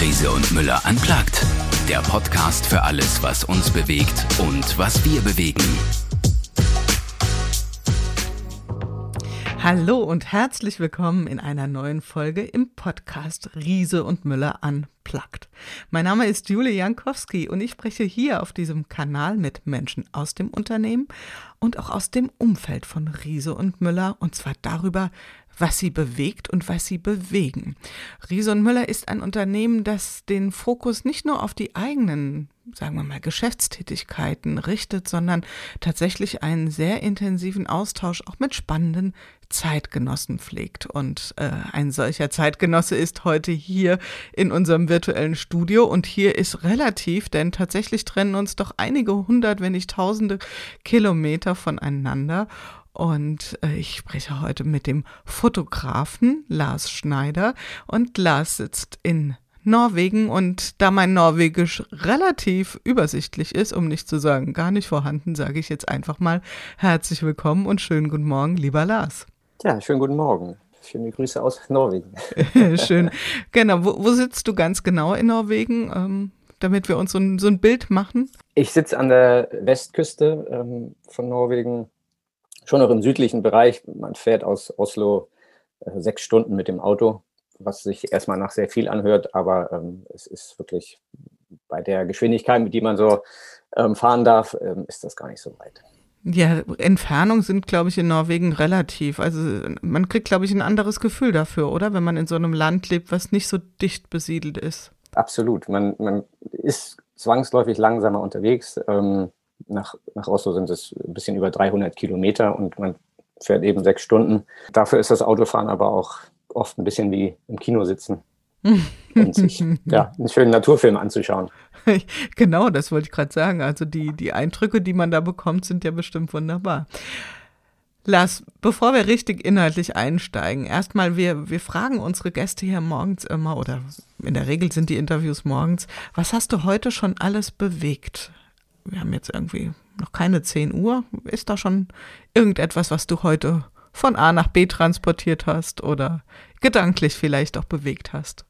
Riese und Müller anplagt. Der Podcast für alles, was uns bewegt und was wir bewegen. Hallo und herzlich willkommen in einer neuen Folge im Podcast Riese und Müller unplugged. Mein Name ist Julie Jankowski und ich spreche hier auf diesem Kanal mit Menschen aus dem Unternehmen und auch aus dem Umfeld von Riese und Müller und zwar darüber, was sie bewegt und was sie bewegen. Riese und Müller ist ein Unternehmen, das den Fokus nicht nur auf die eigenen sagen wir mal, Geschäftstätigkeiten richtet, sondern tatsächlich einen sehr intensiven Austausch auch mit spannenden Zeitgenossen pflegt. Und äh, ein solcher Zeitgenosse ist heute hier in unserem virtuellen Studio. Und hier ist relativ, denn tatsächlich trennen uns doch einige hundert, wenn nicht tausende Kilometer voneinander. Und äh, ich spreche heute mit dem Fotografen Lars Schneider. Und Lars sitzt in Norwegen und da mein Norwegisch relativ übersichtlich ist, um nicht zu sagen gar nicht vorhanden, sage ich jetzt einfach mal herzlich willkommen und schönen guten Morgen, lieber Lars. Ja, schönen guten Morgen. Schöne Grüße aus Norwegen. Schön. Genau. Wo, wo, sitzt du ganz genau in Norwegen, ähm, damit wir uns so ein, so ein, Bild machen? Ich sitze an der Westküste ähm, von Norwegen, schon noch im südlichen Bereich. Man fährt aus Oslo äh, sechs Stunden mit dem Auto, was sich erstmal nach sehr viel anhört, aber ähm, es ist wirklich bei der Geschwindigkeit, mit die man so ähm, fahren darf, ähm, ist das gar nicht so weit. Ja, Entfernungen sind, glaube ich, in Norwegen relativ. Also man kriegt, glaube ich, ein anderes Gefühl dafür, oder? Wenn man in so einem Land lebt, was nicht so dicht besiedelt ist. Absolut. Man, man ist zwangsläufig langsamer unterwegs. Ähm, nach, nach Oslo sind es ein bisschen über 300 Kilometer und man fährt eben sechs Stunden. Dafür ist das Autofahren aber auch oft ein bisschen wie im Kino sitzen und sich ja, einen schönen Naturfilm anzuschauen. Genau, das wollte ich gerade sagen. Also die, die Eindrücke, die man da bekommt, sind ja bestimmt wunderbar. Lars, bevor wir richtig inhaltlich einsteigen, erstmal, wir, wir fragen unsere Gäste hier morgens immer, oder in der Regel sind die Interviews morgens, was hast du heute schon alles bewegt? Wir haben jetzt irgendwie noch keine 10 Uhr. Ist da schon irgendetwas, was du heute von A nach B transportiert hast oder gedanklich vielleicht auch bewegt hast?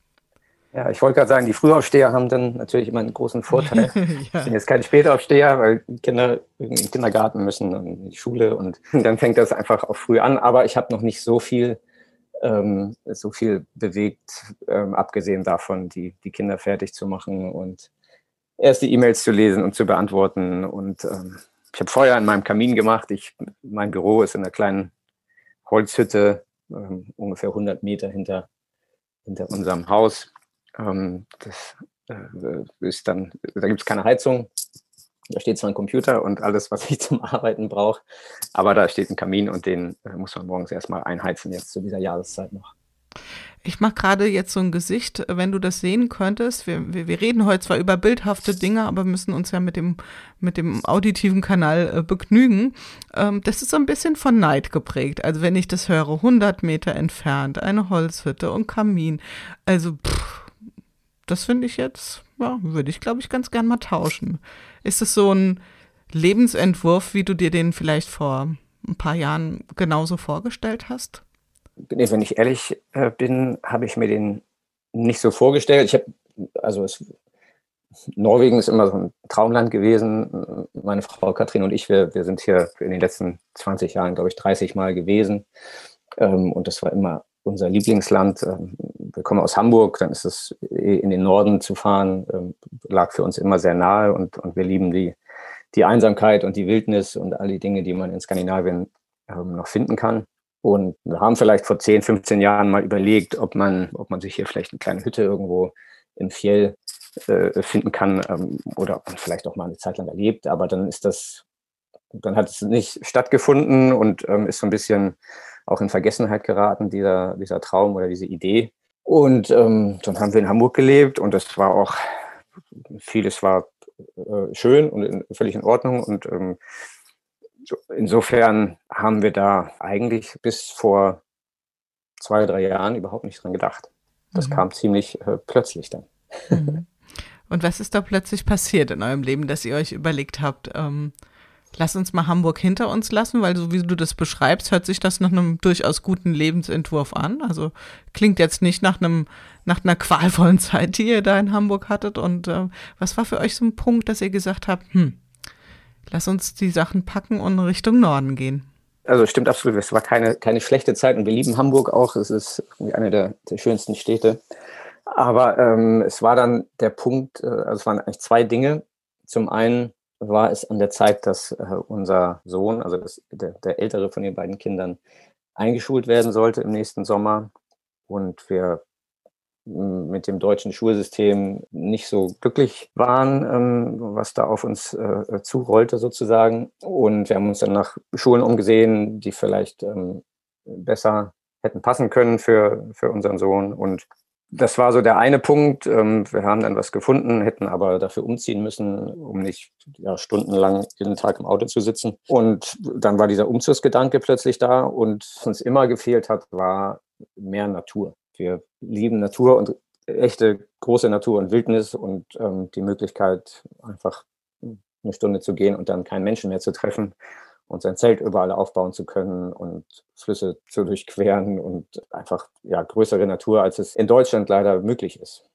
Ja, ich wollte gerade sagen, die Frühaufsteher haben dann natürlich immer einen großen Vorteil. ja. Ich bin jetzt kein Spätaufsteher, weil Kinder in den Kindergarten müssen und in die Schule und dann fängt das einfach auch früh an. Aber ich habe noch nicht so viel, ähm, so viel bewegt, ähm, abgesehen davon, die, die Kinder fertig zu machen und erst die E-Mails zu lesen und zu beantworten. Und ähm, ich habe Feuer in meinem Kamin gemacht. Ich, mein Büro ist in einer kleinen Holzhütte, ähm, ungefähr 100 Meter hinter, hinter unserem Haus. Ähm, das äh, ist dann, da gibt es keine Heizung. Da steht zwar ein Computer und alles, was ich zum Arbeiten brauche, aber da steht ein Kamin und den äh, muss man morgens erstmal einheizen, jetzt zu dieser Jahreszeit noch. Ich mache gerade jetzt so ein Gesicht, wenn du das sehen könntest. Wir, wir, wir, reden heute zwar über bildhafte Dinge, aber müssen uns ja mit dem, mit dem auditiven Kanal äh, begnügen. Ähm, das ist so ein bisschen von Neid geprägt. Also wenn ich das höre, 100 Meter entfernt, eine Holzhütte und Kamin. Also pff, das finde ich jetzt, ja, würde ich glaube ich ganz gern mal tauschen. Ist es so ein Lebensentwurf, wie du dir den vielleicht vor ein paar Jahren genauso vorgestellt hast? Wenn ich ehrlich äh, bin, habe ich mir den nicht so vorgestellt. Ich habe, also es, Norwegen ist immer so ein Traumland gewesen. Meine Frau Katrin und ich, wir, wir sind hier in den letzten 20 Jahren, glaube ich, 30 Mal gewesen. Ähm, und das war immer unser Lieblingsland. Ähm, wir kommen aus Hamburg, dann ist es eh in den Norden zu fahren, ähm, lag für uns immer sehr nahe und, und wir lieben die, die Einsamkeit und die Wildnis und all die Dinge, die man in Skandinavien noch finden kann. Und wir haben vielleicht vor 10, 15 Jahren mal überlegt, ob man, ob man sich hier vielleicht eine kleine Hütte irgendwo im Fjell äh, finden kann ähm, oder ob man vielleicht auch mal eine Zeit lang erlebt. Aber dann ist das, dann hat es nicht stattgefunden und ähm, ist so ein bisschen auch in Vergessenheit geraten, dieser, dieser Traum oder diese Idee. Und ähm, dann haben wir in Hamburg gelebt und das war auch, vieles war äh, schön und in, völlig in Ordnung. Und ähm, insofern haben wir da eigentlich bis vor zwei, drei Jahren überhaupt nicht dran gedacht. Das mhm. kam ziemlich äh, plötzlich dann. Mhm. Und was ist da plötzlich passiert in eurem Leben, dass ihr euch überlegt habt, ähm, Lass uns mal Hamburg hinter uns lassen, weil so wie du das beschreibst, hört sich das nach einem durchaus guten Lebensentwurf an. Also klingt jetzt nicht nach einem nach einer qualvollen Zeit, die ihr da in Hamburg hattet. Und äh, was war für euch so ein Punkt, dass ihr gesagt habt, hm, lass uns die Sachen packen und Richtung Norden gehen? Also stimmt absolut, es war keine, keine schlechte Zeit und wir lieben Hamburg auch. Es ist eine der, der schönsten Städte. Aber ähm, es war dann der Punkt, äh, also es waren eigentlich zwei Dinge. Zum einen war es an der Zeit, dass äh, unser Sohn, also das, der, der ältere von den beiden Kindern, eingeschult werden sollte im nächsten Sommer. Und wir mit dem deutschen Schulsystem nicht so glücklich waren, ähm, was da auf uns äh, zurollte sozusagen. Und wir haben uns dann nach Schulen umgesehen, die vielleicht ähm, besser hätten passen können für, für unseren Sohn. Und das war so der eine Punkt. Ähm, wir haben dann was gefunden, hätten aber dafür umziehen müssen, um nicht ja, stundenlang jeden Tag im Auto zu sitzen. Und dann war dieser Umzugsgedanke plötzlich da. Und was uns immer gefehlt hat, war mehr Natur. Wir lieben Natur und echte große Natur und Wildnis und ähm, die Möglichkeit, einfach eine Stunde zu gehen und dann keinen Menschen mehr zu treffen und sein Zelt überall aufbauen zu können und Flüsse zu durchqueren und einfach ja, größere Natur, als es in Deutschland leider möglich ist.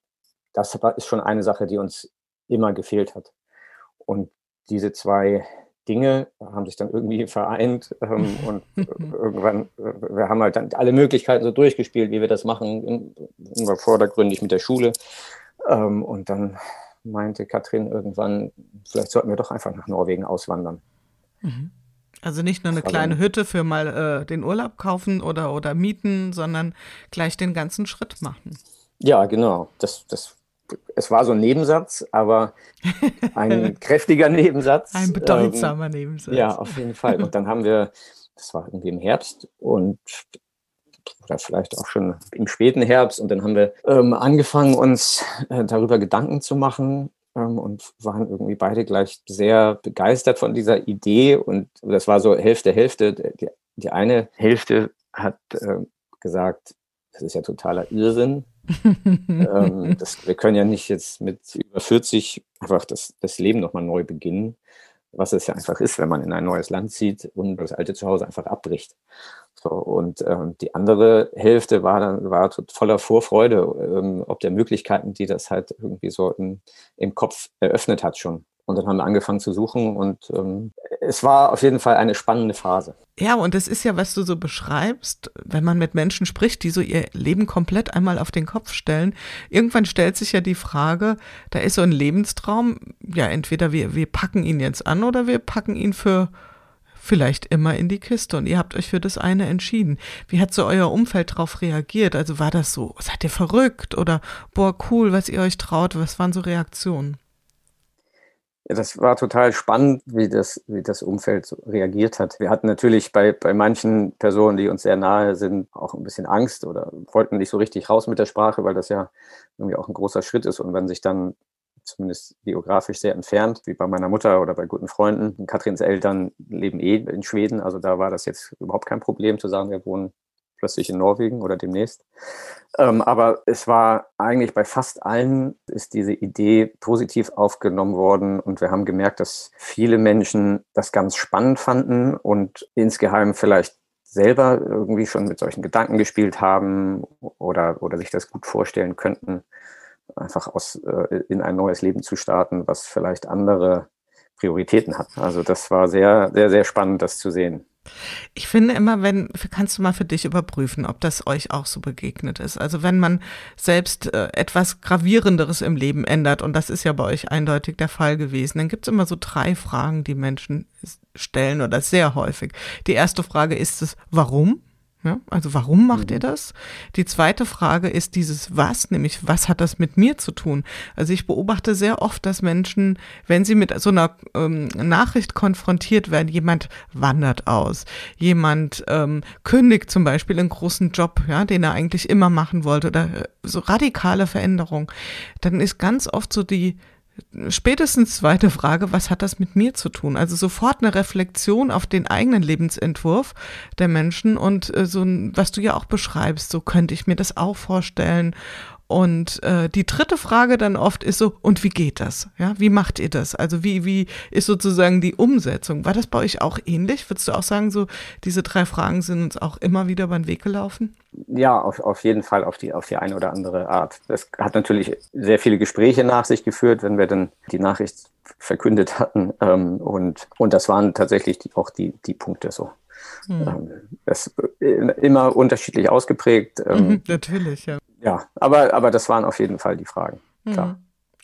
Das ist schon eine Sache, die uns immer gefehlt hat. Und diese zwei Dinge haben sich dann irgendwie vereint ähm, und irgendwann, äh, wir haben halt dann alle Möglichkeiten so durchgespielt, wie wir das machen, immer vordergründig mit der Schule. Ähm, und dann meinte Katrin irgendwann, vielleicht sollten wir doch einfach nach Norwegen auswandern. Mhm. Also nicht nur eine kleine Hütte für mal äh, den Urlaub kaufen oder, oder mieten, sondern gleich den ganzen Schritt machen. Ja, genau. Das, das es war so ein Nebensatz, aber ein kräftiger Nebensatz. Ein bedeutsamer ähm, Nebensatz. Ja, auf jeden Fall. Und dann haben wir, das war irgendwie im Herbst und oder vielleicht auch schon im späten Herbst. Und dann haben wir ähm, angefangen, uns äh, darüber Gedanken zu machen ähm, und waren irgendwie beide gleich sehr begeistert von dieser Idee. Und das war so Hälfte, Hälfte. Die, die eine Hälfte hat äh, gesagt, das ist ja totaler Irrsinn ähm, das, wir können ja nicht jetzt mit über 40 einfach das, das Leben nochmal neu beginnen, was es ja einfach ist, wenn man in ein neues Land zieht und das alte Zuhause einfach abbricht. So, und ähm, die andere Hälfte war dann war voller Vorfreude, ähm, ob der Möglichkeiten, die das halt irgendwie so im, im Kopf eröffnet hat schon. Und dann haben wir angefangen zu suchen und ähm, es war auf jeden Fall eine spannende Phase. Ja, und es ist ja, was du so beschreibst, wenn man mit Menschen spricht, die so ihr Leben komplett einmal auf den Kopf stellen. Irgendwann stellt sich ja die Frage, da ist so ein Lebenstraum, ja, entweder wir, wir packen ihn jetzt an oder wir packen ihn für vielleicht immer in die Kiste und ihr habt euch für das eine entschieden. Wie hat so euer Umfeld darauf reagiert? Also war das so, seid ihr verrückt oder boah, cool, was ihr euch traut? Was waren so Reaktionen? Ja, das war total spannend, wie das, wie das Umfeld so reagiert hat. Wir hatten natürlich bei, bei manchen Personen, die uns sehr nahe sind, auch ein bisschen Angst oder wollten nicht so richtig raus mit der Sprache, weil das ja irgendwie auch ein großer Schritt ist. Und wenn sich dann zumindest geografisch sehr entfernt, wie bei meiner Mutter oder bei guten Freunden. Katrins Eltern leben eh in Schweden, also da war das jetzt überhaupt kein Problem zu sagen, wir wohnen plötzlich in Norwegen oder demnächst. Ähm, aber es war eigentlich bei fast allen ist diese Idee positiv aufgenommen worden und wir haben gemerkt, dass viele Menschen das ganz spannend fanden und insgeheim vielleicht selber irgendwie schon mit solchen Gedanken gespielt haben oder, oder sich das gut vorstellen könnten, einfach aus, äh, in ein neues Leben zu starten, was vielleicht andere Prioritäten hat. Also das war sehr, sehr, sehr spannend, das zu sehen. Ich finde immer, wenn, kannst du mal für dich überprüfen, ob das euch auch so begegnet ist. Also wenn man selbst äh, etwas Gravierenderes im Leben ändert, und das ist ja bei euch eindeutig der Fall gewesen, dann gibt es immer so drei Fragen, die Menschen stellen oder sehr häufig. Die erste Frage ist es, warum? Ja, also warum macht ihr mhm. das? Die zweite Frage ist dieses Was, nämlich was hat das mit mir zu tun? Also ich beobachte sehr oft, dass Menschen, wenn sie mit so einer ähm, Nachricht konfrontiert werden, jemand wandert aus, jemand ähm, kündigt zum Beispiel einen großen Job, ja, den er eigentlich immer machen wollte oder äh, so radikale Veränderung, dann ist ganz oft so die Spätestens zweite Frage, was hat das mit mir zu tun? Also sofort eine Reflexion auf den eigenen Lebensentwurf der Menschen und äh, so, was du ja auch beschreibst, so könnte ich mir das auch vorstellen. Und äh, die dritte Frage dann oft ist so, und wie geht das? Ja, wie macht ihr das? Also wie, wie ist sozusagen die Umsetzung? War das bei euch auch ähnlich? Würdest du auch sagen, so diese drei Fragen sind uns auch immer wieder beim Weg gelaufen? Ja, auf, auf jeden Fall auf die, auf die eine oder andere Art. Das hat natürlich sehr viele Gespräche nach sich geführt, wenn wir dann die Nachricht verkündet hatten. Ähm, und, und das waren tatsächlich die, auch die, die Punkte so. Hm. Ähm, das äh, immer unterschiedlich ausgeprägt. Ähm, natürlich, ja. Ja, aber, aber das waren auf jeden Fall die Fragen. Klar. Hm.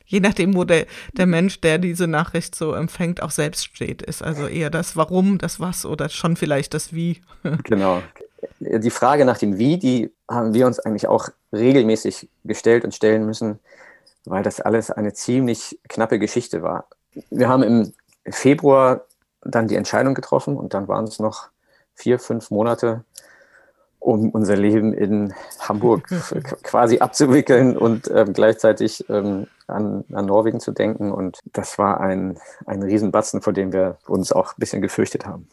Je nachdem, wo der, der Mensch, der diese Nachricht so empfängt, auch selbst steht, ist also eher das Warum, das Was oder schon vielleicht das Wie. Genau. Die Frage nach dem Wie, die haben wir uns eigentlich auch regelmäßig gestellt und stellen müssen, weil das alles eine ziemlich knappe Geschichte war. Wir haben im Februar dann die Entscheidung getroffen und dann waren es noch vier, fünf Monate, um unser Leben in Hamburg quasi abzuwickeln und ähm, gleichzeitig ähm, an, an Norwegen zu denken. Und das war ein, ein Riesenbatzen, vor dem wir uns auch ein bisschen gefürchtet haben.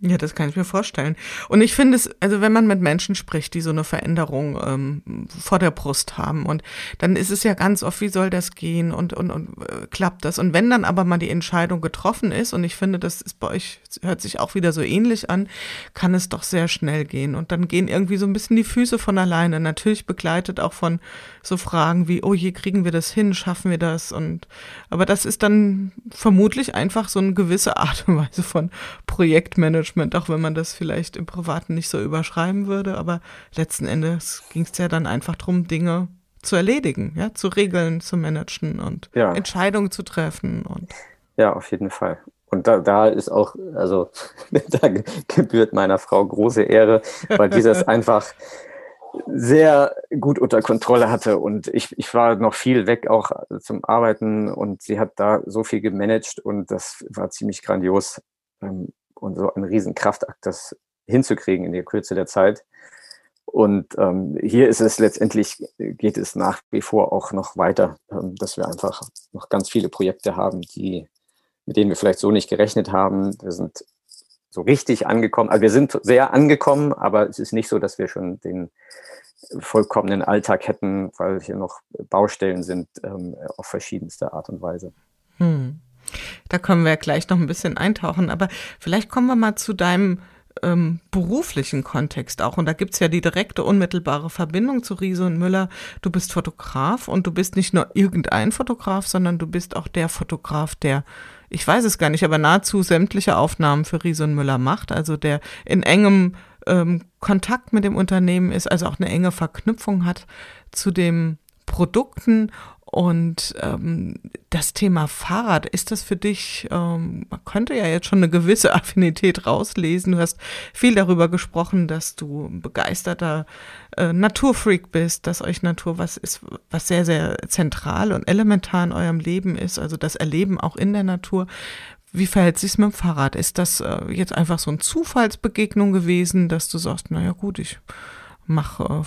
Ja, das kann ich mir vorstellen. Und ich finde es, also wenn man mit Menschen spricht, die so eine Veränderung ähm, vor der Brust haben, und dann ist es ja ganz oft, wie soll das gehen und, und, und äh, klappt das? Und wenn dann aber mal die Entscheidung getroffen ist, und ich finde, das ist bei euch, hört sich auch wieder so ähnlich an, kann es doch sehr schnell gehen. Und dann gehen irgendwie so ein bisschen die Füße von alleine. Natürlich begleitet auch von so Fragen wie, oh je, kriegen wir das hin, schaffen wir das? Und aber das ist dann vermutlich einfach so eine gewisse Art und Weise von Projektmanagement Management, auch wenn man das vielleicht im Privaten nicht so überschreiben würde. Aber letzten Endes ging es ja dann einfach darum, Dinge zu erledigen, ja, zu regeln, zu managen und ja. Entscheidungen zu treffen. Und ja, auf jeden Fall. Und da, da ist auch, also da gebührt meiner Frau große Ehre, weil dieses einfach sehr gut unter Kontrolle hatte. Und ich, ich war noch viel weg auch zum Arbeiten und sie hat da so viel gemanagt und das war ziemlich grandios. Ähm, und so ein Riesenkraftakt, das hinzukriegen in der Kürze der Zeit. Und ähm, hier ist es letztendlich, geht es nach wie vor auch noch weiter, ähm, dass wir einfach noch ganz viele Projekte haben, die, mit denen wir vielleicht so nicht gerechnet haben. Wir sind so richtig angekommen. Also wir sind sehr angekommen, aber es ist nicht so, dass wir schon den vollkommenen Alltag hätten, weil hier noch Baustellen sind ähm, auf verschiedenste Art und Weise. Hm. Da können wir gleich noch ein bisschen eintauchen, aber vielleicht kommen wir mal zu deinem ähm, beruflichen Kontext auch. Und da gibt's ja die direkte, unmittelbare Verbindung zu Riese und Müller. Du bist Fotograf und du bist nicht nur irgendein Fotograf, sondern du bist auch der Fotograf, der, ich weiß es gar nicht, aber nahezu sämtliche Aufnahmen für Riese und Müller macht. Also der in engem ähm, Kontakt mit dem Unternehmen ist, also auch eine enge Verknüpfung hat zu den Produkten und ähm, das Thema Fahrrad, ist das für dich, ähm, man könnte ja jetzt schon eine gewisse Affinität rauslesen. Du hast viel darüber gesprochen, dass du ein begeisterter äh, Naturfreak bist, dass euch Natur was ist, was sehr, sehr zentral und elementar in eurem Leben ist, also das Erleben auch in der Natur. Wie verhält sich's mit dem Fahrrad? Ist das äh, jetzt einfach so eine Zufallsbegegnung gewesen, dass du sagst, naja gut, ich mache,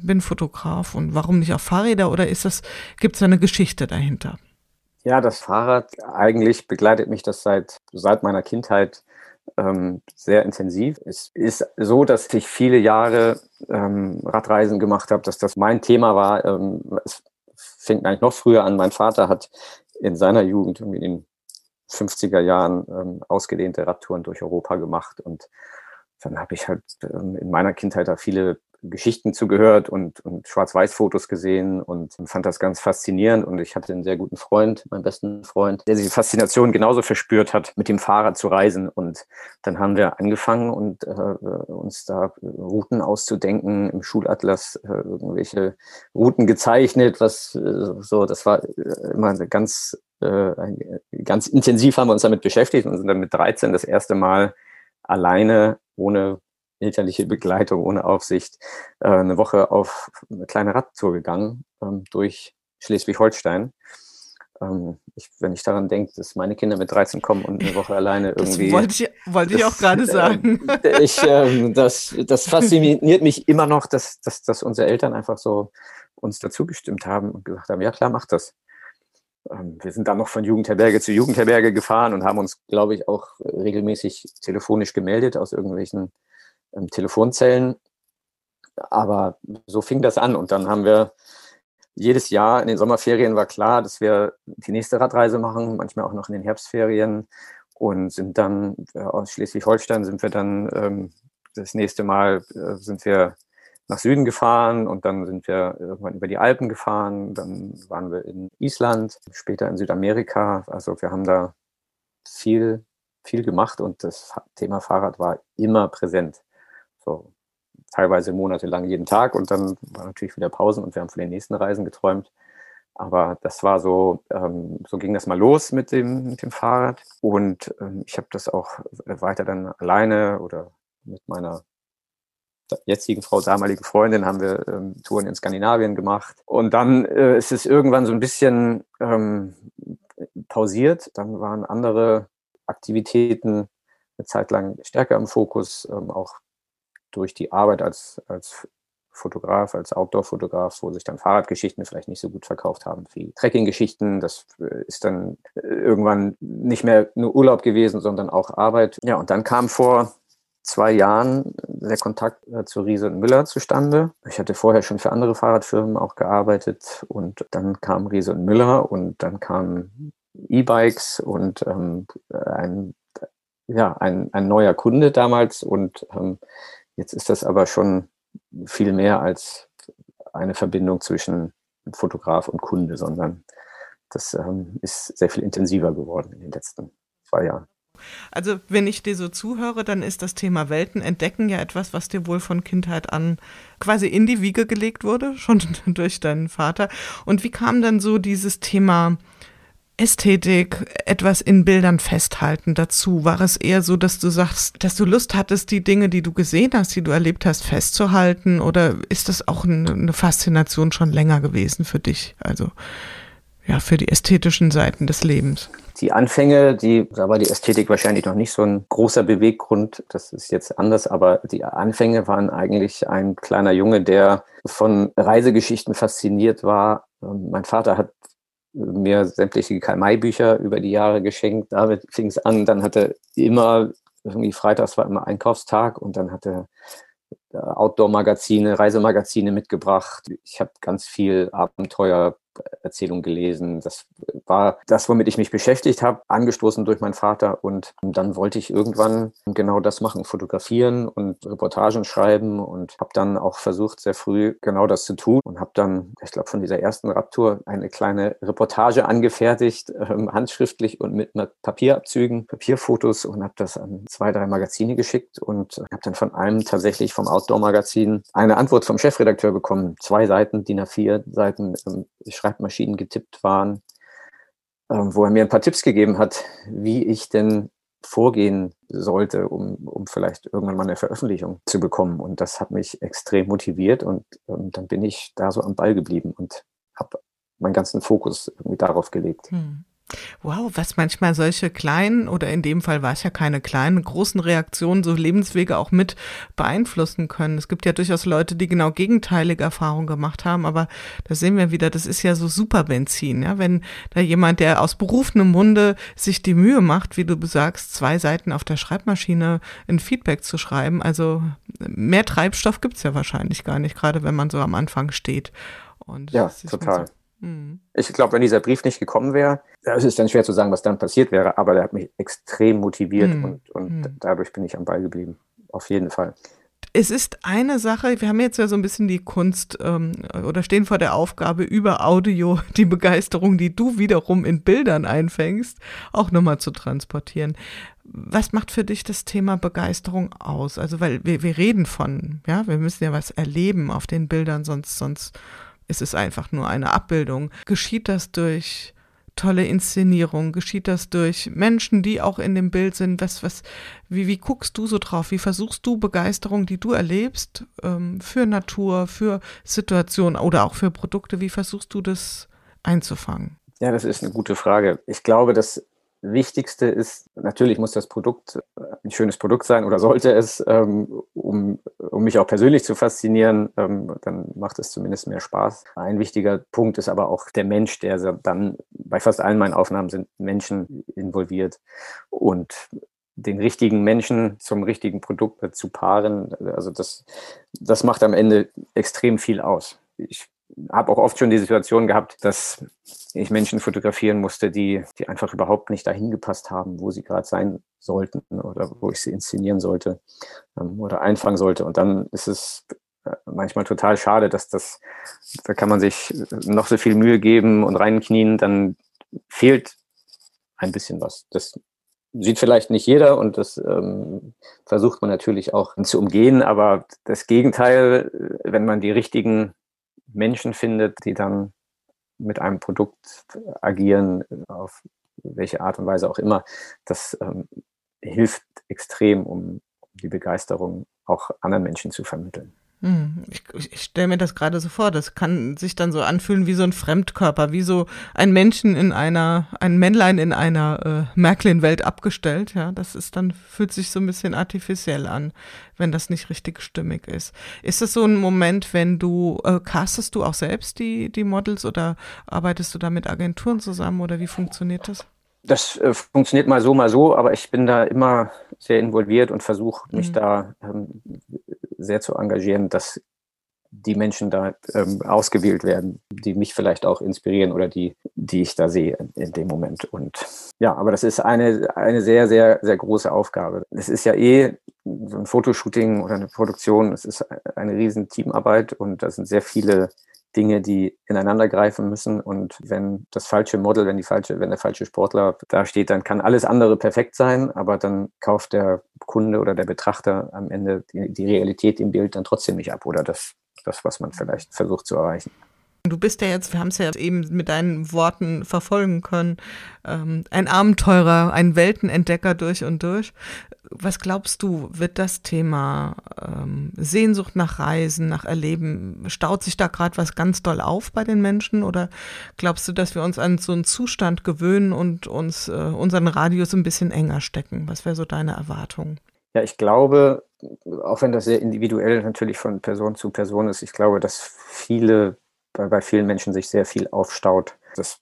bin Fotograf und warum nicht auf Fahrräder oder ist das, gibt es eine Geschichte dahinter? Ja, das Fahrrad, eigentlich begleitet mich das seit, seit meiner Kindheit ähm, sehr intensiv. Es ist so, dass ich viele Jahre ähm, Radreisen gemacht habe, dass das mein Thema war. Ähm, es fängt eigentlich noch früher an. Mein Vater hat in seiner Jugend in den 50er Jahren ähm, ausgedehnte Radtouren durch Europa gemacht und dann habe ich halt ähm, in meiner Kindheit da viele Geschichten zugehört und, und Schwarz-Weiß-Fotos gesehen und fand das ganz faszinierend. Und ich hatte einen sehr guten Freund, meinen besten Freund, der diese Faszination genauso verspürt hat, mit dem Fahrrad zu reisen. Und dann haben wir angefangen und äh, uns da Routen auszudenken, im Schulatlas äh, irgendwelche Routen gezeichnet, was äh, so, das war äh, immer ganz, äh, ganz intensiv haben wir uns damit beschäftigt und sind dann mit 13 das erste Mal alleine ohne elterliche Begleitung ohne Aufsicht äh, eine Woche auf eine kleine Radtour gegangen ähm, durch Schleswig-Holstein. Ähm, ich, wenn ich daran denke, dass meine Kinder mit 13 kommen und eine Woche alleine irgendwie. Das wollte ich, wollte ich auch gerade sagen. Äh, ich, äh, das, das fasziniert mich immer noch, dass, dass, dass unsere Eltern einfach so uns dazu gestimmt haben und gesagt haben, ja klar, mach das. Ähm, wir sind dann noch von Jugendherberge zu Jugendherberge gefahren und haben uns, glaube ich, auch regelmäßig telefonisch gemeldet aus irgendwelchen ähm, Telefonzellen. Aber so fing das an und dann haben wir jedes Jahr in den Sommerferien war klar, dass wir die nächste Radreise machen, manchmal auch noch in den Herbstferien und sind dann äh, aus Schleswig-Holstein sind wir dann ähm, das nächste Mal äh, sind wir nach Süden gefahren und dann sind wir irgendwann über die Alpen gefahren, dann waren wir in Island, später in Südamerika. Also wir haben da viel, viel gemacht und das Thema Fahrrad war immer präsent. So teilweise monatelang jeden Tag und dann war natürlich wieder Pausen und wir haben von den nächsten Reisen geträumt. Aber das war so, ähm, so ging das mal los mit dem, mit dem Fahrrad. Und ähm, ich habe das auch weiter dann alleine oder mit meiner jetzigen Frau, damaligen Freundin, haben wir ähm, Touren in Skandinavien gemacht. Und dann äh, ist es irgendwann so ein bisschen ähm, pausiert. Dann waren andere Aktivitäten eine Zeit lang stärker im Fokus, ähm, auch durch die Arbeit als, als Fotograf, als Outdoor-Fotograf, wo sich dann Fahrradgeschichten vielleicht nicht so gut verkauft haben wie Trekking-Geschichten. Das äh, ist dann äh, irgendwann nicht mehr nur Urlaub gewesen, sondern auch Arbeit. Ja, und dann kam vor zwei Jahren der Kontakt äh, zu Riese und Müller zustande. Ich hatte vorher schon für andere Fahrradfirmen auch gearbeitet und dann kam Riese und Müller und dann kamen E-Bikes und ähm, ein, ja, ein, ein neuer Kunde damals und ähm, jetzt ist das aber schon viel mehr als eine Verbindung zwischen Fotograf und Kunde, sondern das ähm, ist sehr viel intensiver geworden in den letzten zwei Jahren. Also wenn ich dir so zuhöre, dann ist das Thema Welten entdecken ja etwas, was dir wohl von Kindheit an quasi in die Wiege gelegt wurde, schon durch deinen Vater. Und wie kam dann so dieses Thema Ästhetik, etwas in Bildern festhalten dazu? War es eher so, dass du sagst, dass du Lust hattest, die Dinge, die du gesehen hast, die du erlebt hast, festzuhalten? Oder ist das auch eine Faszination schon länger gewesen für dich? Also ja, für die ästhetischen Seiten des Lebens. Die Anfänge, die, da war die Ästhetik wahrscheinlich noch nicht so ein großer Beweggrund. Das ist jetzt anders, aber die Anfänge waren eigentlich ein kleiner Junge, der von Reisegeschichten fasziniert war. Mein Vater hat mir sämtliche Karl-May-Bücher über die Jahre geschenkt. Damit fing es an. Dann hatte immer, irgendwie freitags war immer Einkaufstag und dann hatte Outdoor-Magazine, Reisemagazine mitgebracht. Ich habe ganz viel Abenteuer Erzählung gelesen. Das war das, womit ich mich beschäftigt habe, angestoßen durch meinen Vater. Und dann wollte ich irgendwann genau das machen, fotografieren und Reportagen schreiben und habe dann auch versucht, sehr früh genau das zu tun und habe dann, ich glaube, von dieser ersten Radtour eine kleine Reportage angefertigt, ähm, handschriftlich und mit Papierabzügen, Papierfotos und habe das an zwei, drei Magazine geschickt und habe dann von einem tatsächlich vom Outdoor-Magazin eine Antwort vom Chefredakteur bekommen. Zwei Seiten, DIN A4 Seiten. Ähm, ich Schreibmaschinen getippt waren, ähm, wo er mir ein paar Tipps gegeben hat, wie ich denn vorgehen sollte, um, um vielleicht irgendwann mal eine Veröffentlichung zu bekommen. Und das hat mich extrem motiviert und ähm, dann bin ich da so am Ball geblieben und habe meinen ganzen Fokus irgendwie darauf gelegt. Hm. Wow, was manchmal solche kleinen, oder in dem Fall war es ja keine kleinen, großen Reaktionen, so Lebenswege auch mit beeinflussen können. Es gibt ja durchaus Leute, die genau gegenteilige Erfahrungen gemacht haben, aber da sehen wir wieder, das ist ja so Superbenzin, ja. Wenn da jemand, der aus berufenem Munde sich die Mühe macht, wie du sagst, zwei Seiten auf der Schreibmaschine ein Feedback zu schreiben, also mehr Treibstoff gibt's ja wahrscheinlich gar nicht, gerade wenn man so am Anfang steht. Und ja, total. So Mhm. Ich glaube, wenn dieser Brief nicht gekommen wäre, es ist dann schwer zu sagen, was dann passiert wäre, aber der hat mich extrem motiviert mhm. und, und mhm. dadurch bin ich am Ball geblieben. Auf jeden Fall. Es ist eine Sache, wir haben jetzt ja so ein bisschen die Kunst ähm, oder stehen vor der Aufgabe, über Audio die Begeisterung, die du wiederum in Bildern einfängst, auch nochmal zu transportieren. Was macht für dich das Thema Begeisterung aus? Also, weil wir, wir reden von, ja, wir müssen ja was erleben auf den Bildern, sonst, sonst ist es einfach nur eine Abbildung. Geschieht das durch tolle Inszenierung? Geschieht das durch Menschen, die auch in dem Bild sind? Was, was, wie, wie guckst du so drauf? Wie versuchst du Begeisterung, die du erlebst, ähm, für Natur, für Situationen oder auch für Produkte, wie versuchst du das einzufangen? Ja, das ist eine gute Frage. Ich glaube, dass Wichtigste ist, natürlich muss das Produkt äh, ein schönes Produkt sein oder sollte es, ähm, um, um mich auch persönlich zu faszinieren, ähm, dann macht es zumindest mehr Spaß. Ein wichtiger Punkt ist aber auch der Mensch, der dann bei fast allen meinen Aufnahmen sind Menschen involviert und den richtigen Menschen zum richtigen Produkt zu paaren, also das, das macht am Ende extrem viel aus. Ich habe auch oft schon die Situation gehabt, dass ich Menschen fotografieren musste, die, die einfach überhaupt nicht dahin gepasst haben, wo sie gerade sein sollten oder wo ich sie inszenieren sollte ähm, oder einfangen sollte. Und dann ist es äh, manchmal total schade, dass das, da kann man sich noch so viel Mühe geben und reinknien, dann fehlt ein bisschen was. Das sieht vielleicht nicht jeder und das ähm, versucht man natürlich auch zu umgehen, aber das Gegenteil, wenn man die richtigen Menschen findet, die dann mit einem Produkt agieren, auf welche Art und Weise auch immer, das ähm, hilft extrem, um die Begeisterung auch anderen Menschen zu vermitteln. Hm, ich, ich stelle mir das gerade so vor, das kann sich dann so anfühlen wie so ein Fremdkörper, wie so ein Menschen in einer, ein Männlein in einer äh, Märklin-Welt abgestellt, ja. Das ist dann, fühlt sich so ein bisschen artifiziell an, wenn das nicht richtig stimmig ist. Ist das so ein Moment, wenn du, äh, castest du auch selbst die, die Models oder arbeitest du da mit Agenturen zusammen oder wie funktioniert das? Das äh, funktioniert mal so, mal so, aber ich bin da immer sehr involviert und versuche mich mhm. da ähm, sehr zu engagieren, dass die Menschen da ähm, ausgewählt werden, die mich vielleicht auch inspirieren oder die, die ich da sehe in dem Moment. Und ja, aber das ist eine, eine sehr, sehr, sehr große Aufgabe. Es ist ja eh so ein Fotoshooting oder eine Produktion, es ist eine riesen Teamarbeit und da sind sehr viele Dinge, die ineinander greifen müssen. Und wenn das falsche Model, wenn die falsche, wenn der falsche Sportler da steht, dann kann alles andere perfekt sein, aber dann kauft der Kunde oder der Betrachter am Ende die, die Realität im Bild dann trotzdem nicht ab oder das, das, was man vielleicht versucht zu erreichen. Du bist ja jetzt, wir haben es ja eben mit deinen Worten verfolgen können, ähm, ein Abenteurer, ein Weltenentdecker durch und durch. Was glaubst du, wird das Thema ähm, Sehnsucht nach Reisen, nach Erleben, staut sich da gerade was ganz doll auf bei den Menschen? Oder glaubst du, dass wir uns an so einen Zustand gewöhnen und uns äh, unseren Radius ein bisschen enger stecken? Was wäre so deine Erwartung? Ja, ich glaube, auch wenn das sehr individuell natürlich von Person zu Person ist, ich glaube, dass viele, bei, bei vielen Menschen sich sehr viel aufstaut. Das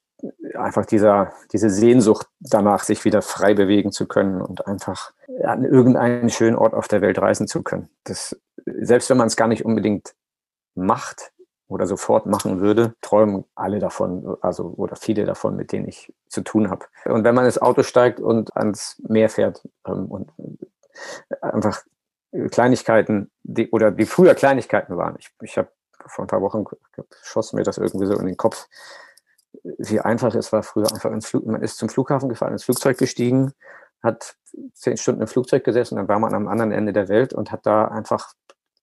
einfach dieser, diese Sehnsucht danach, sich wieder frei bewegen zu können und einfach an irgendeinen schönen Ort auf der Welt reisen zu können. Das, selbst wenn man es gar nicht unbedingt macht oder sofort machen würde, träumen alle davon, also oder viele davon, mit denen ich zu tun habe. Und wenn man ins Auto steigt und ans Meer fährt ähm, und einfach Kleinigkeiten, die, oder die früher Kleinigkeiten waren. Ich, ich habe vor ein paar Wochen schoss mir das irgendwie so in den Kopf, wie einfach es war früher einfach ins Flug, man ist zum Flughafen gefahren, ins Flugzeug gestiegen, hat zehn Stunden im Flugzeug gesessen, dann war man am anderen Ende der Welt und hat da einfach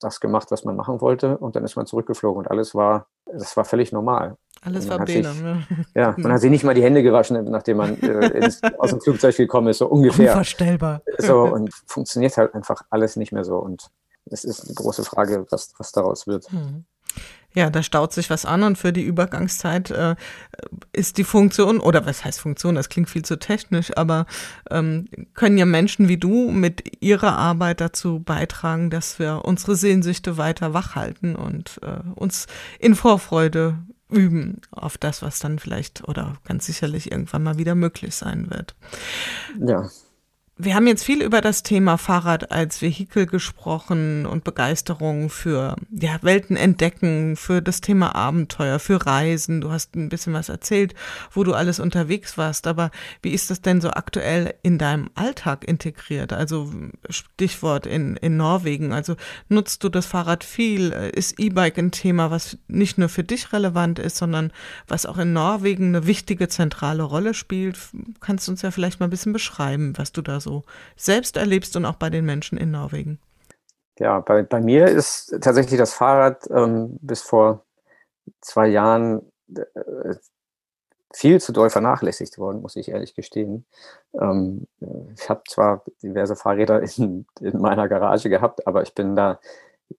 das gemacht, was man machen wollte und dann ist man zurückgeflogen und alles war, das war völlig normal. Alles war Bene. Ne? Ja, man hat sich nicht mal die Hände gewaschen, nachdem man äh, ins, aus dem Flugzeug gekommen ist, so ungefähr. Unvorstellbar. So, und funktioniert halt einfach alles nicht mehr so und es ist eine große Frage, was, was daraus wird. Hm. Ja, da staut sich was an und für die Übergangszeit äh, ist die Funktion, oder was heißt Funktion, das klingt viel zu technisch, aber ähm, können ja Menschen wie du mit ihrer Arbeit dazu beitragen, dass wir unsere Sehnsüchte weiter wachhalten und äh, uns in Vorfreude üben auf das, was dann vielleicht oder ganz sicherlich irgendwann mal wieder möglich sein wird. Ja. Wir haben jetzt viel über das Thema Fahrrad als Vehikel gesprochen und Begeisterung für ja, Welten entdecken, für das Thema Abenteuer, für Reisen. Du hast ein bisschen was erzählt, wo du alles unterwegs warst. Aber wie ist das denn so aktuell in deinem Alltag integriert? Also Stichwort in, in Norwegen. Also nutzt du das Fahrrad viel? Ist E-Bike ein Thema, was nicht nur für dich relevant ist, sondern was auch in Norwegen eine wichtige zentrale Rolle spielt? Kannst du uns ja vielleicht mal ein bisschen beschreiben, was du da so selbst erlebst und auch bei den Menschen in Norwegen? Ja, bei, bei mir ist tatsächlich das Fahrrad ähm, bis vor zwei Jahren äh, viel zu doll vernachlässigt worden, muss ich ehrlich gestehen. Ähm, ich habe zwar diverse Fahrräder in, in, meiner Garage gehabt, aber ich bin da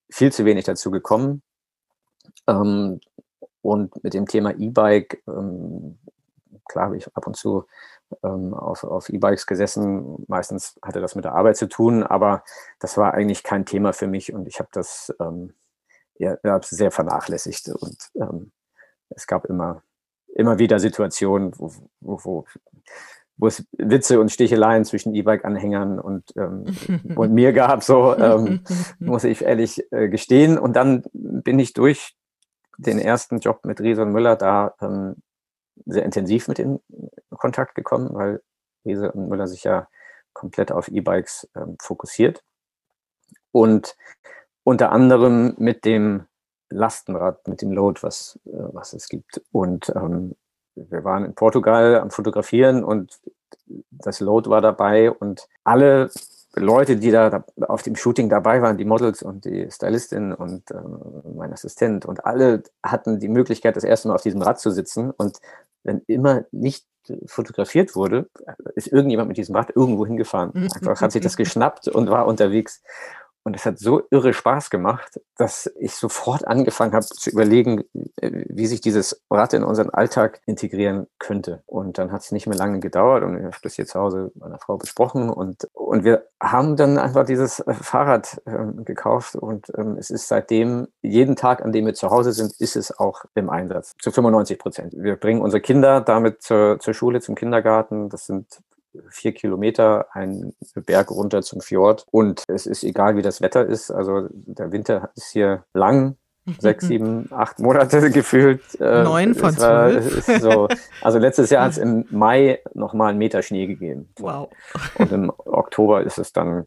viel zu wenig dazu gekommen. Ähm, und mit dem Thema E-Bike, ähm, klar habe ich ab und zu ähm, auf, auf E-Bikes gesessen. Meistens hatte das mit der Arbeit zu tun, aber das war eigentlich kein Thema für mich und ich habe das ähm, ja, sehr vernachlässigt. Und ähm, es gab immer, immer wieder Situationen, wo, wo, wo, wo es Witze und Sticheleien zwischen E-Bike-Anhängern und, ähm, und mir gab, so ähm, muss ich ehrlich äh, gestehen. Und dann bin ich durch den ersten Job mit Riese und Müller da ähm, sehr intensiv mit in Kontakt gekommen, weil Riese und Müller sich ja komplett auf E-Bikes ähm, fokussiert. Und unter anderem mit dem Lastenrad, mit dem Load, was, äh, was es gibt. Und ähm, wir waren in Portugal am Fotografieren und das Load war dabei und alle Leute, die da auf dem Shooting dabei waren, die Models und die Stylistin und äh, mein Assistent und alle hatten die Möglichkeit, das erste Mal auf diesem Rad zu sitzen und wenn immer nicht fotografiert wurde, ist irgendjemand mit diesem Rad irgendwo hingefahren. Einfach hat sich das geschnappt und war unterwegs. Und es hat so irre Spaß gemacht, dass ich sofort angefangen habe zu überlegen, äh, wie sich dieses Rad in unseren Alltag integrieren könnte. Und dann hat es nicht mehr lange gedauert und ich habe das hier zu Hause mit meiner Frau besprochen und, und wir haben dann einfach dieses äh, Fahrrad ähm, gekauft und ähm, es ist seitdem, jeden Tag, an dem wir zu Hause sind, ist es auch im Einsatz. Zu 95 Prozent. Wir bringen unsere Kinder damit zur, zur Schule, zum Kindergarten. Das sind vier Kilometer einen Berg runter zum Fjord. Und es ist egal, wie das Wetter ist. Also der Winter ist hier lang, sechs, sieben, acht Monate gefühlt. Äh, Neun von zwölf. So, also letztes Jahr hat es im Mai nochmal einen Meter Schnee gegeben. Wow. Und im Oktober ist es dann,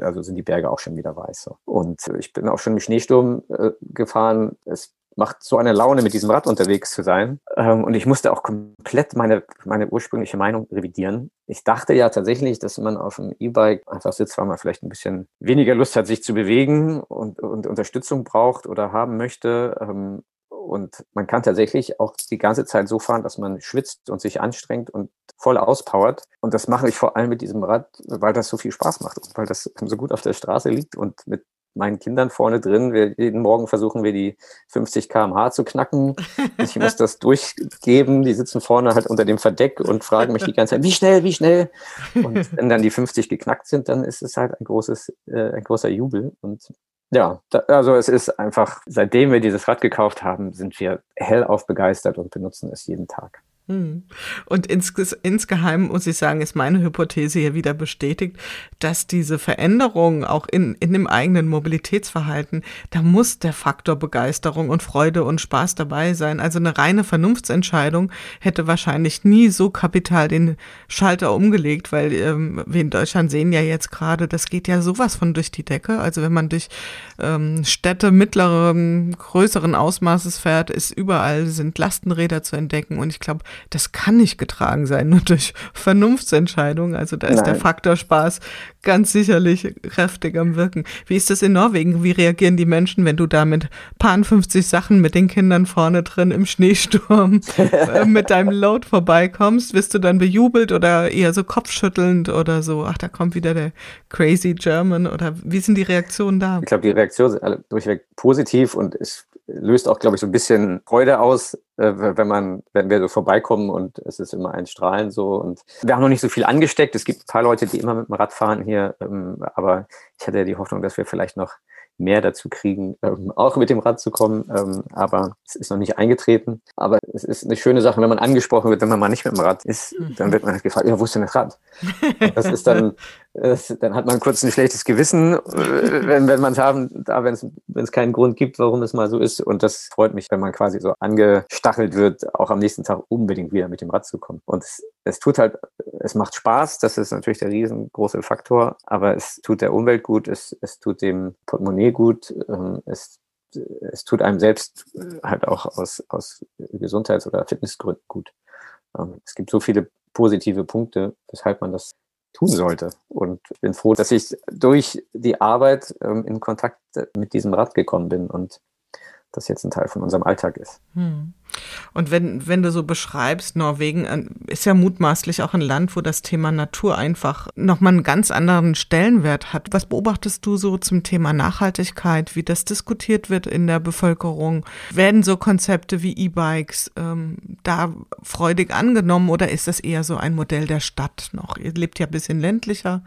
also sind die Berge auch schon wieder weiß. Und ich bin auch schon im Schneesturm äh, gefahren. Es macht so eine Laune, mit diesem Rad unterwegs zu sein. Ähm, und ich musste auch komplett meine, meine ursprüngliche Meinung revidieren. Ich dachte ja tatsächlich, dass man auf dem E-Bike einfach sitzt, weil man vielleicht ein bisschen weniger Lust hat, sich zu bewegen und, und Unterstützung braucht oder haben möchte. Ähm, und man kann tatsächlich auch die ganze Zeit so fahren, dass man schwitzt und sich anstrengt und voll auspowert. Und das mache ich vor allem mit diesem Rad, weil das so viel Spaß macht und weil das so gut auf der Straße liegt und mit meinen Kindern vorne drin. Wir, jeden Morgen versuchen wir die 50 km/h zu knacken. Ich muss das durchgeben. Die sitzen vorne halt unter dem Verdeck und fragen mich die ganze Zeit, wie schnell, wie schnell? Und wenn dann die 50 geknackt sind, dann ist es halt ein großes, äh, ein großer Jubel. Und ja, da, also es ist einfach, seitdem wir dieses Rad gekauft haben, sind wir hellauf begeistert und benutzen es jeden Tag. Hm. Und ins, insgeheim muss ich sagen, ist meine Hypothese hier wieder bestätigt, dass diese Veränderungen auch in, in dem eigenen Mobilitätsverhalten, da muss der Faktor Begeisterung und Freude und Spaß dabei sein. Also eine reine Vernunftsentscheidung hätte wahrscheinlich nie so kapital den Schalter umgelegt, weil ähm, wir in Deutschland sehen ja jetzt gerade, das geht ja sowas von durch die Decke. Also wenn man durch ähm, Städte mittleren, größeren Ausmaßes fährt, ist überall sind Lastenräder zu entdecken und ich glaube, das kann nicht getragen sein, nur durch Vernunftsentscheidungen. Also da ist Nein. der Faktor Spaß ganz sicherlich kräftig am Wirken. Wie ist das in Norwegen? Wie reagieren die Menschen, wenn du da mit paar 50 Sachen mit den Kindern vorne drin im Schneesturm äh, mit deinem Load vorbeikommst? Wirst du dann bejubelt oder eher so kopfschüttelnd oder so? Ach, da kommt wieder der crazy German oder wie sind die Reaktionen da? Ich glaube, die Reaktionen sind alle durchweg positiv und es löst auch, glaube ich, so ein bisschen Freude aus, äh, wenn man, wenn wir so vorbeikommen und es ist immer ein Strahlen so. Und wir haben noch nicht so viel angesteckt. Es gibt ein paar Leute, die immer mit dem Rad fahren hier, ähm, aber ich hatte ja die Hoffnung, dass wir vielleicht noch mehr dazu kriegen, ähm, auch mit dem Rad zu kommen. Ähm, aber es ist noch nicht eingetreten. Aber es ist eine schöne Sache, wenn man angesprochen wird, wenn man mal nicht mit dem Rad ist, dann wird man halt gefragt, ja, wo ist denn das Rad? Und das ist dann, dann hat man kurz ein schlechtes Gewissen, äh, wenn, wenn man es haben, da, wenn es, keinen Grund gibt, warum es mal so ist. Und das freut mich, wenn man quasi so angestachelt wird, auch am nächsten Tag unbedingt wieder mit dem Rad zu kommen. Und es, es tut halt, es macht Spaß, das ist natürlich der riesengroße Faktor, aber es tut der Umwelt gut, es, es tut dem Portemonnaie gut, ähm, es es tut einem selbst halt auch aus, aus Gesundheits- oder Fitnessgründen gut. Ähm, es gibt so viele positive Punkte, weshalb man das tun sollte. Und bin froh, dass ich durch die Arbeit ähm, in Kontakt mit diesem Rad gekommen bin und das jetzt ein Teil von unserem Alltag ist. Hm. Und wenn, wenn du so beschreibst, Norwegen äh, ist ja mutmaßlich auch ein Land, wo das Thema Natur einfach nochmal einen ganz anderen Stellenwert hat. Was beobachtest du so zum Thema Nachhaltigkeit, wie das diskutiert wird in der Bevölkerung? Werden so Konzepte wie E-Bikes ähm, da freudig angenommen oder ist das eher so ein Modell der Stadt noch? Ihr lebt ja ein bisschen ländlicher.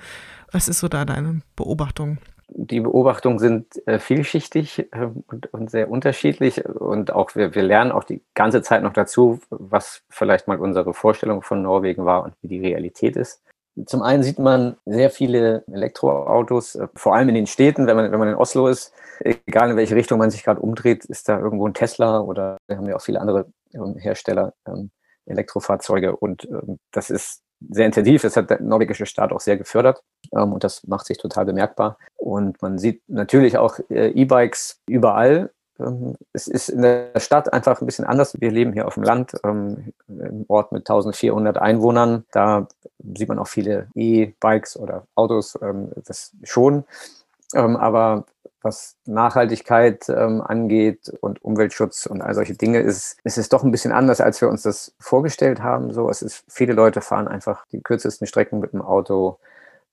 Was ist so da deine Beobachtung? Die Beobachtungen sind äh, vielschichtig äh, und, und, sehr unterschiedlich und auch wir, wir lernen auch die ganze Zeit noch dazu, was vielleicht mal unsere Vorstellung von Norwegen war und wie die Realität ist. zum einen sieht man sehr viele Elektroautos, äh, vor allem in den Städten, wenn man, wenn man in Oslo ist. Egal in welche Richtung man sich gerade umdreht, ist da irgendwo ein Tesla oder haben ja auch viele andere ähm, Hersteller ähm, Elektrofahrzeuge und ähm, das ist sehr intensiv. Das hat der norwegische Staat auch sehr gefördert ähm, und das macht sich total bemerkbar. Und man sieht natürlich auch äh, E-Bikes überall. Ähm, es ist in der Stadt einfach ein bisschen anders. Wir leben hier auf dem Land, ähm, im Ort mit 1400 Einwohnern. Da sieht man auch viele E-Bikes oder Autos, ähm, das schon. Ähm, aber was Nachhaltigkeit ähm, angeht und Umweltschutz und all solche Dinge, ist, ist es doch ein bisschen anders, als wir uns das vorgestellt haben. So, es ist, viele Leute fahren einfach die kürzesten Strecken mit dem Auto.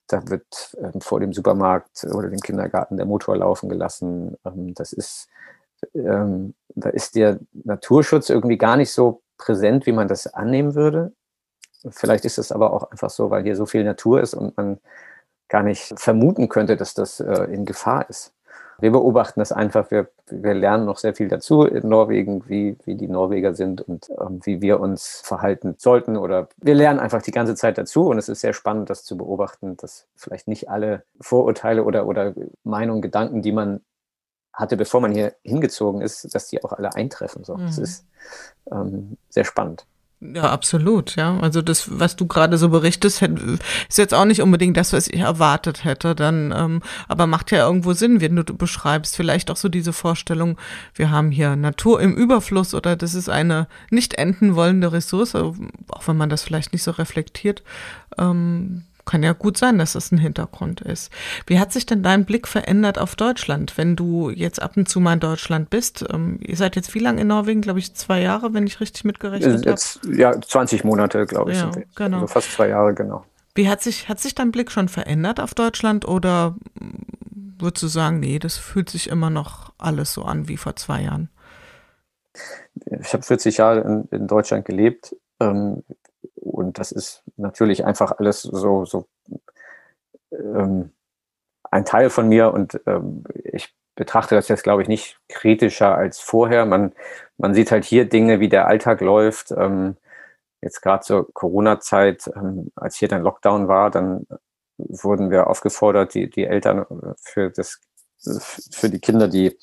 Da wird ähm, vor dem Supermarkt oder dem Kindergarten der Motor laufen gelassen. Ähm, das ist, ähm, da ist der Naturschutz irgendwie gar nicht so präsent, wie man das annehmen würde. Vielleicht ist es aber auch einfach so, weil hier so viel Natur ist und man gar nicht vermuten könnte, dass das äh, in Gefahr ist. Wir beobachten das einfach, wir, wir lernen noch sehr viel dazu in Norwegen, wie, wie die Norweger sind und ähm, wie wir uns verhalten sollten. Oder wir lernen einfach die ganze Zeit dazu und es ist sehr spannend, das zu beobachten, dass vielleicht nicht alle Vorurteile oder, oder Meinungen, Gedanken, die man hatte, bevor man hier hingezogen ist, dass die auch alle eintreffen. So. Mhm. Das ist ähm, sehr spannend. Ja, absolut, ja. Also das, was du gerade so berichtest, ist jetzt auch nicht unbedingt das, was ich erwartet hätte, dann, ähm, aber macht ja irgendwo Sinn, wenn du beschreibst, vielleicht auch so diese Vorstellung, wir haben hier Natur im Überfluss oder das ist eine nicht enden wollende Ressource, auch wenn man das vielleicht nicht so reflektiert. Ähm, kann ja gut sein, dass das ein Hintergrund ist. Wie hat sich denn dein Blick verändert auf Deutschland, wenn du jetzt ab und zu mal in Deutschland bist? Ähm, ihr seid jetzt wie lange in Norwegen? Glaube ich zwei Jahre, wenn ich richtig mitgerechnet habe. Ja, 20 Monate, glaube ich. Ja, genau. Also fast zwei Jahre, genau. Wie hat sich, hat sich dein Blick schon verändert auf Deutschland oder würdest du sagen, nee, das fühlt sich immer noch alles so an wie vor zwei Jahren? Ich habe 40 Jahre in, in Deutschland gelebt. Ähm, und das ist natürlich einfach alles so, so ähm, ein Teil von mir und ähm, ich betrachte das jetzt, glaube ich, nicht kritischer als vorher. Man, man sieht halt hier Dinge, wie der Alltag läuft. Ähm, jetzt gerade zur Corona-Zeit, ähm, als hier dann Lockdown war, dann wurden wir aufgefordert, die, die Eltern für, das, für die Kinder, die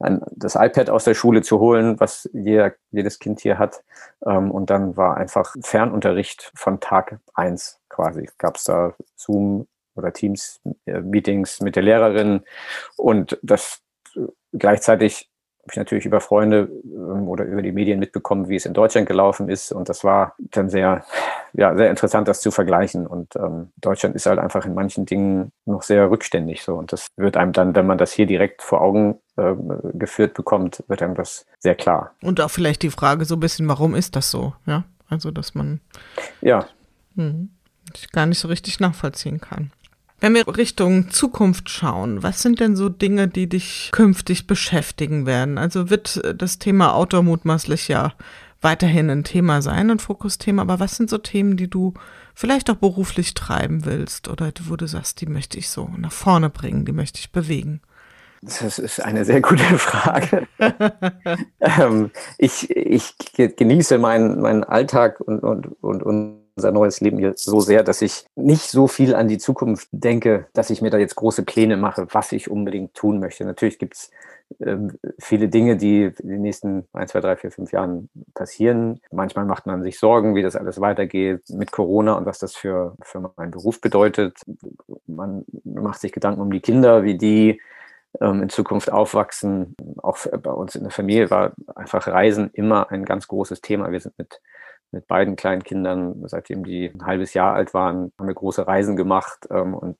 ein, das iPad aus der Schule zu holen, was jeder, jedes Kind hier hat. Ähm, und dann war einfach Fernunterricht von Tag eins quasi. Gab es da Zoom oder Teams-Meetings mit der Lehrerin und das gleichzeitig habe ich natürlich über Freunde ähm, oder über die Medien mitbekommen, wie es in Deutschland gelaufen ist. Und das war dann sehr, ja, sehr interessant, das zu vergleichen. Und ähm, Deutschland ist halt einfach in manchen Dingen noch sehr rückständig so. Und das wird einem dann, wenn man das hier direkt vor Augen äh, geführt bekommt, wird einem das sehr klar. Und auch vielleicht die Frage so ein bisschen, warum ist das so? Ja, also dass man ja hm, gar nicht so richtig nachvollziehen kann. Wenn wir Richtung Zukunft schauen, was sind denn so Dinge, die dich künftig beschäftigen werden? Also wird das Thema Outdoor mutmaßlich ja weiterhin ein Thema sein, ein Fokusthema, aber was sind so Themen, die du vielleicht auch beruflich treiben willst oder wo du sagst, die möchte ich so nach vorne bringen, die möchte ich bewegen? Das ist eine sehr gute Frage. ähm, ich, ich genieße meinen, meinen Alltag und, und, und, und unser neues Leben hier so sehr, dass ich nicht so viel an die Zukunft denke, dass ich mir da jetzt große Pläne mache, was ich unbedingt tun möchte. Natürlich gibt es ähm, viele Dinge, die in den nächsten ein, zwei, drei, vier, fünf Jahren passieren. Manchmal macht man sich Sorgen, wie das alles weitergeht mit Corona und was das für, für meinen Beruf bedeutet. Man macht sich Gedanken um die Kinder, wie die ähm, in Zukunft aufwachsen. Auch bei uns in der Familie war einfach Reisen immer ein ganz großes Thema. Wir sind mit mit beiden kleinen Kindern, seitdem die ein halbes Jahr alt waren, haben wir große Reisen gemacht ähm, und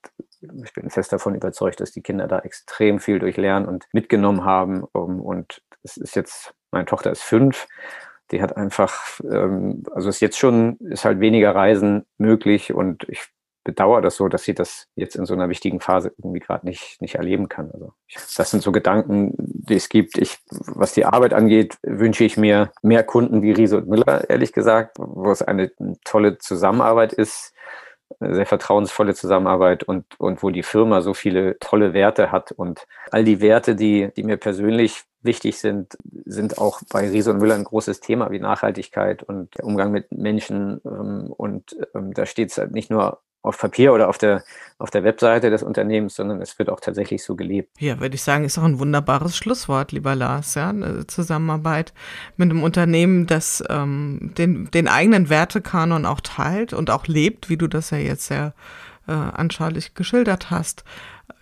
ich bin fest davon überzeugt, dass die Kinder da extrem viel durchlernen und mitgenommen haben. Um, und es ist jetzt, meine Tochter ist fünf, die hat einfach, ähm, also ist jetzt schon, ist halt weniger Reisen möglich und ich bedauere das so, dass sie das jetzt in so einer wichtigen Phase irgendwie gerade nicht, nicht erleben kann. Also das sind so Gedanken, die es gibt. Ich, was die Arbeit angeht, wünsche ich mir mehr Kunden wie Riese und Müller, ehrlich gesagt, wo es eine tolle Zusammenarbeit ist, eine sehr vertrauensvolle Zusammenarbeit und, und wo die Firma so viele tolle Werte hat. Und all die Werte, die, die mir persönlich wichtig sind, sind auch bei Riese und Müller ein großes Thema wie Nachhaltigkeit und der Umgang mit Menschen. Ähm, und ähm, da steht es halt nicht nur auf Papier oder auf der, auf der Webseite des Unternehmens, sondern es wird auch tatsächlich so gelebt. Ja, würde ich sagen, ist auch ein wunderbares Schlusswort, lieber Lars. Ja, eine Zusammenarbeit mit einem Unternehmen, das ähm, den, den eigenen Wertekanon auch teilt und auch lebt, wie du das ja jetzt sehr äh, anschaulich geschildert hast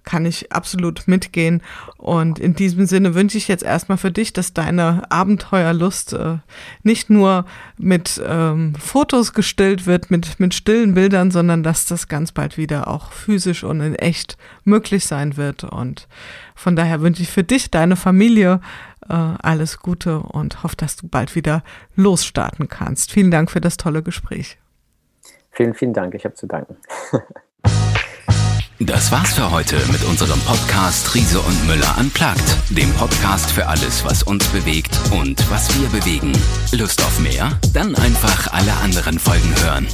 kann ich absolut mitgehen. Und in diesem Sinne wünsche ich jetzt erstmal für dich, dass deine Abenteuerlust äh, nicht nur mit ähm, Fotos gestillt wird, mit, mit stillen Bildern, sondern dass das ganz bald wieder auch physisch und in echt möglich sein wird. Und von daher wünsche ich für dich, deine Familie, äh, alles Gute und hoffe, dass du bald wieder losstarten kannst. Vielen Dank für das tolle Gespräch. Vielen, vielen Dank. Ich habe zu danken. Das war's für heute mit unserem Podcast Riese und Müller unplugged, dem Podcast für alles, was uns bewegt und was wir bewegen. Lust auf mehr? Dann einfach alle anderen Folgen hören.